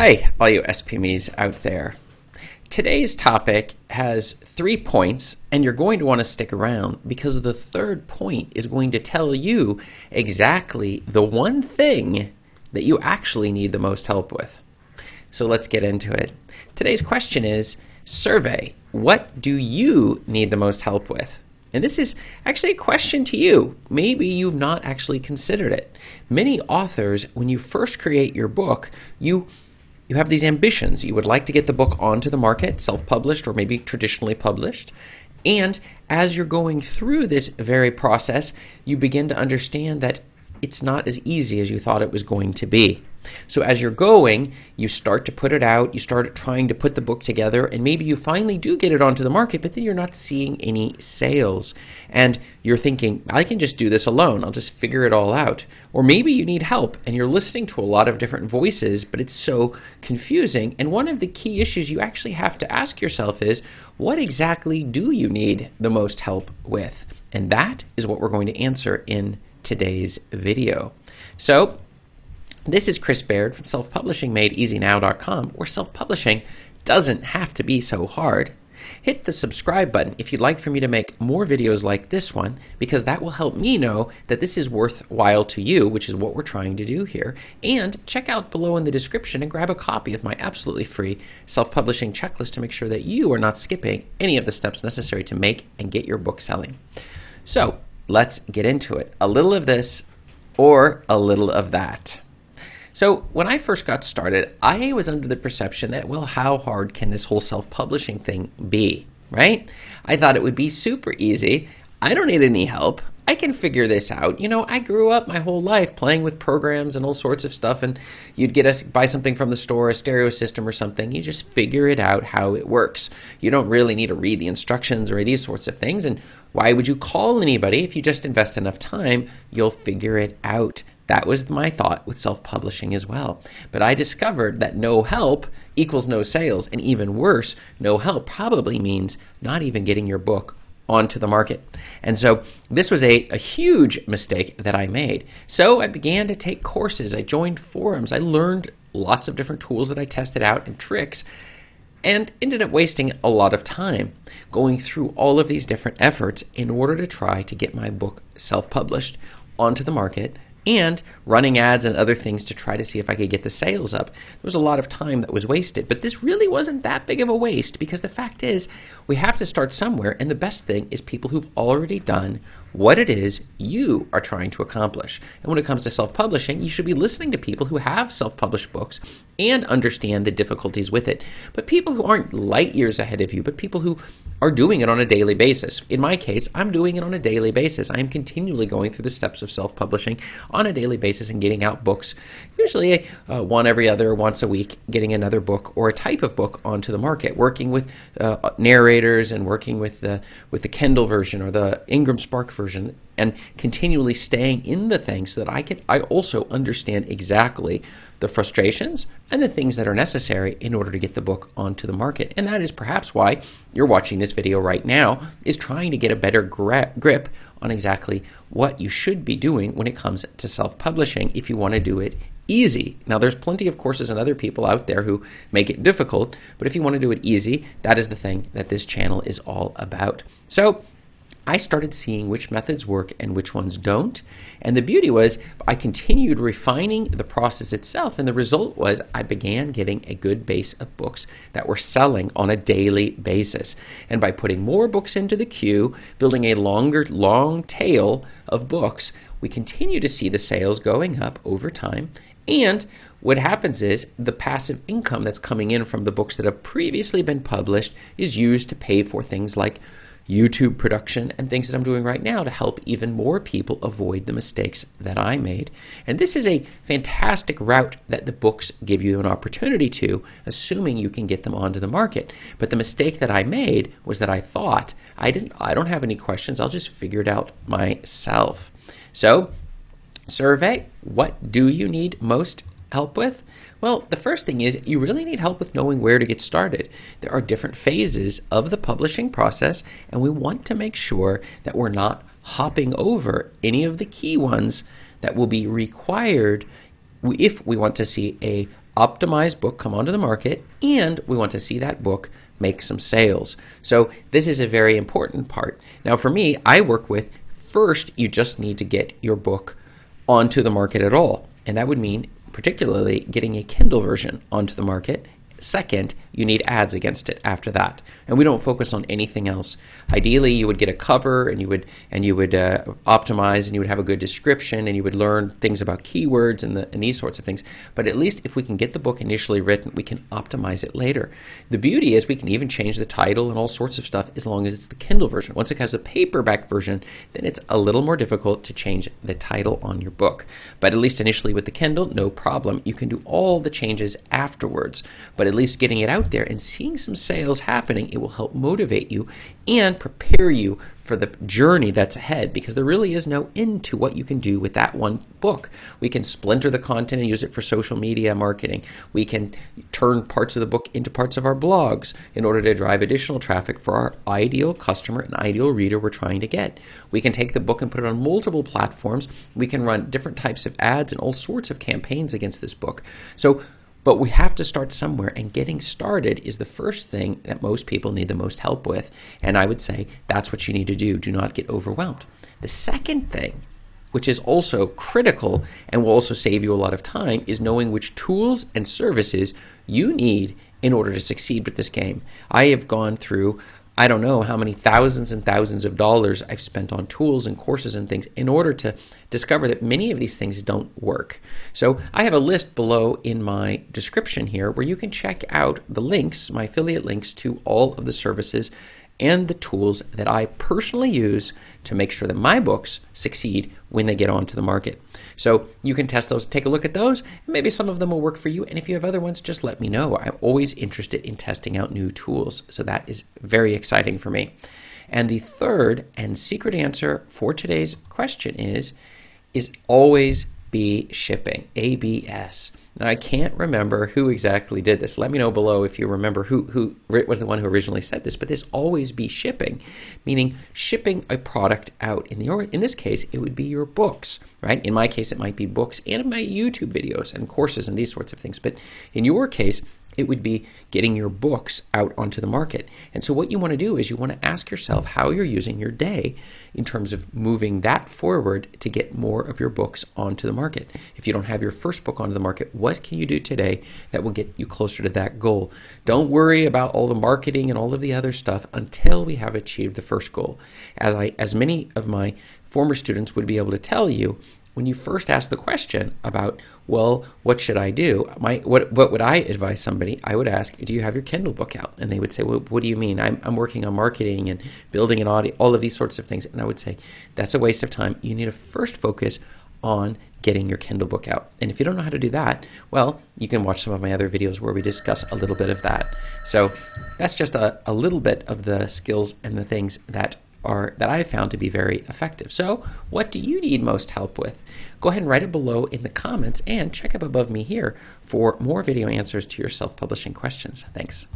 Hi, all you SPMEs out there. Today's topic has three points, and you're going to want to stick around because the third point is going to tell you exactly the one thing that you actually need the most help with. So let's get into it. Today's question is survey what do you need the most help with? And this is actually a question to you. Maybe you've not actually considered it. Many authors, when you first create your book, you you have these ambitions. You would like to get the book onto the market, self published or maybe traditionally published. And as you're going through this very process, you begin to understand that it's not as easy as you thought it was going to be. So as you're going, you start to put it out, you start trying to put the book together, and maybe you finally do get it onto the market, but then you're not seeing any sales. And you're thinking, I can just do this alone, I'll just figure it all out. Or maybe you need help and you're listening to a lot of different voices, but it's so confusing. And one of the key issues you actually have to ask yourself is, what exactly do you need the most help with? And that is what we're going to answer in today's video. So, this is Chris Baird from selfpublishingmadeeasynow.com, where self publishing doesn't have to be so hard. Hit the subscribe button if you'd like for me to make more videos like this one, because that will help me know that this is worthwhile to you, which is what we're trying to do here. And check out below in the description and grab a copy of my absolutely free self publishing checklist to make sure that you are not skipping any of the steps necessary to make and get your book selling. So, let's get into it. A little of this or a little of that. So, when I first got started, I was under the perception that, well, how hard can this whole self publishing thing be? Right? I thought it would be super easy. I don't need any help. I can figure this out. You know, I grew up my whole life playing with programs and all sorts of stuff, and you'd get us buy something from the store, a stereo system or something. You just figure it out how it works. You don't really need to read the instructions or these sorts of things. And why would you call anybody if you just invest enough time? You'll figure it out. That was my thought with self publishing as well. But I discovered that no help equals no sales. And even worse, no help probably means not even getting your book onto the market. And so this was a, a huge mistake that I made. So I began to take courses, I joined forums, I learned lots of different tools that I tested out and tricks. And ended up wasting a lot of time going through all of these different efforts in order to try to get my book self published onto the market and running ads and other things to try to see if I could get the sales up. There was a lot of time that was wasted, but this really wasn't that big of a waste because the fact is we have to start somewhere, and the best thing is people who've already done what it is you are trying to accomplish. And when it comes to self publishing, you should be listening to people who have self published books and understand the difficulties with it. But people who aren't light years ahead of you, but people who are doing it on a daily basis. In my case, I'm doing it on a daily basis. I am continually going through the steps of self publishing on a daily basis and getting out books, usually uh, one every other, once a week, getting another book or a type of book onto the market, working with uh, narrators and working with the, with the Kindle version or the Ingram Spark version and continually staying in the thing so that I can I also understand exactly the frustrations and the things that are necessary in order to get the book onto the market. And that is perhaps why you're watching this video right now is trying to get a better grip on exactly what you should be doing when it comes to self-publishing if you want to do it easy. Now there's plenty of courses and other people out there who make it difficult, but if you want to do it easy, that is the thing that this channel is all about. So, I started seeing which methods work and which ones don't. And the beauty was, I continued refining the process itself. And the result was, I began getting a good base of books that were selling on a daily basis. And by putting more books into the queue, building a longer, long tail of books, we continue to see the sales going up over time. And what happens is the passive income that's coming in from the books that have previously been published is used to pay for things like YouTube production, and things that I'm doing right now to help even more people avoid the mistakes that I made. And this is a fantastic route that the books give you an opportunity to, assuming you can get them onto the market. But the mistake that I made was that I thought I didn't I don't have any questions, I'll just figure it out myself. So, survey, what do you need most help with? Well, the first thing is you really need help with knowing where to get started. There are different phases of the publishing process, and we want to make sure that we're not hopping over any of the key ones that will be required if we want to see a optimized book come onto the market, and we want to see that book make some sales. So, this is a very important part. Now, for me, I work with first, you just need to get your book onto the market at all. And that would mean, particularly, getting a Kindle version onto the market Second, you need ads against it after that, and we don't focus on anything else. Ideally, you would get a cover, and you would and you would uh, optimize, and you would have a good description, and you would learn things about keywords and the and these sorts of things. But at least if we can get the book initially written, we can optimize it later. The beauty is we can even change the title and all sorts of stuff as long as it's the Kindle version. Once it has a paperback version, then it's a little more difficult to change the title on your book. But at least initially with the Kindle, no problem. You can do all the changes afterwards. But at least getting it out there and seeing some sales happening, it will help motivate you and prepare you for the journey that's ahead because there really is no end to what you can do with that one book. We can splinter the content and use it for social media marketing. We can turn parts of the book into parts of our blogs in order to drive additional traffic for our ideal customer and ideal reader we're trying to get. We can take the book and put it on multiple platforms. We can run different types of ads and all sorts of campaigns against this book. So but we have to start somewhere, and getting started is the first thing that most people need the most help with. And I would say that's what you need to do. Do not get overwhelmed. The second thing, which is also critical and will also save you a lot of time, is knowing which tools and services you need in order to succeed with this game. I have gone through I don't know how many thousands and thousands of dollars I've spent on tools and courses and things in order to discover that many of these things don't work. So I have a list below in my description here where you can check out the links, my affiliate links to all of the services and the tools that I personally use to make sure that my books succeed when they get onto the market. So you can test those, take a look at those, and maybe some of them will work for you. And if you have other ones, just let me know. I'm always interested in testing out new tools. So that is very exciting for me. And the third and secret answer for today's question is is always be shipping, ABS. Now, I can't remember who exactly did this. Let me know below if you remember who, who was the one who originally said this, but this always be shipping, meaning shipping a product out. In, the, in this case, it would be your books, right? In my case, it might be books and my YouTube videos and courses and these sorts of things. But in your case, it would be getting your books out onto the market. And so, what you want to do is you want to ask yourself how you're using your day in terms of moving that forward to get more of your books onto the market. If you don't have your first book onto the market, what can you do today that will get you closer to that goal? Don't worry about all the marketing and all of the other stuff until we have achieved the first goal. As I as many of my former students would be able to tell you, when you first ask the question about, well, what should I do? My, what, what would I advise somebody? I would ask, do you have your Kindle book out? And they would say, well, what do you mean? I'm, I'm working on marketing and building an audience, all of these sorts of things. And I would say, that's a waste of time. You need to first focus on getting your Kindle book out. And if you don't know how to do that, well, you can watch some of my other videos where we discuss a little bit of that. So that's just a, a little bit of the skills and the things that are that I have found to be very effective. So, what do you need most help with? Go ahead and write it below in the comments and check up above me here for more video answers to your self-publishing questions. Thanks.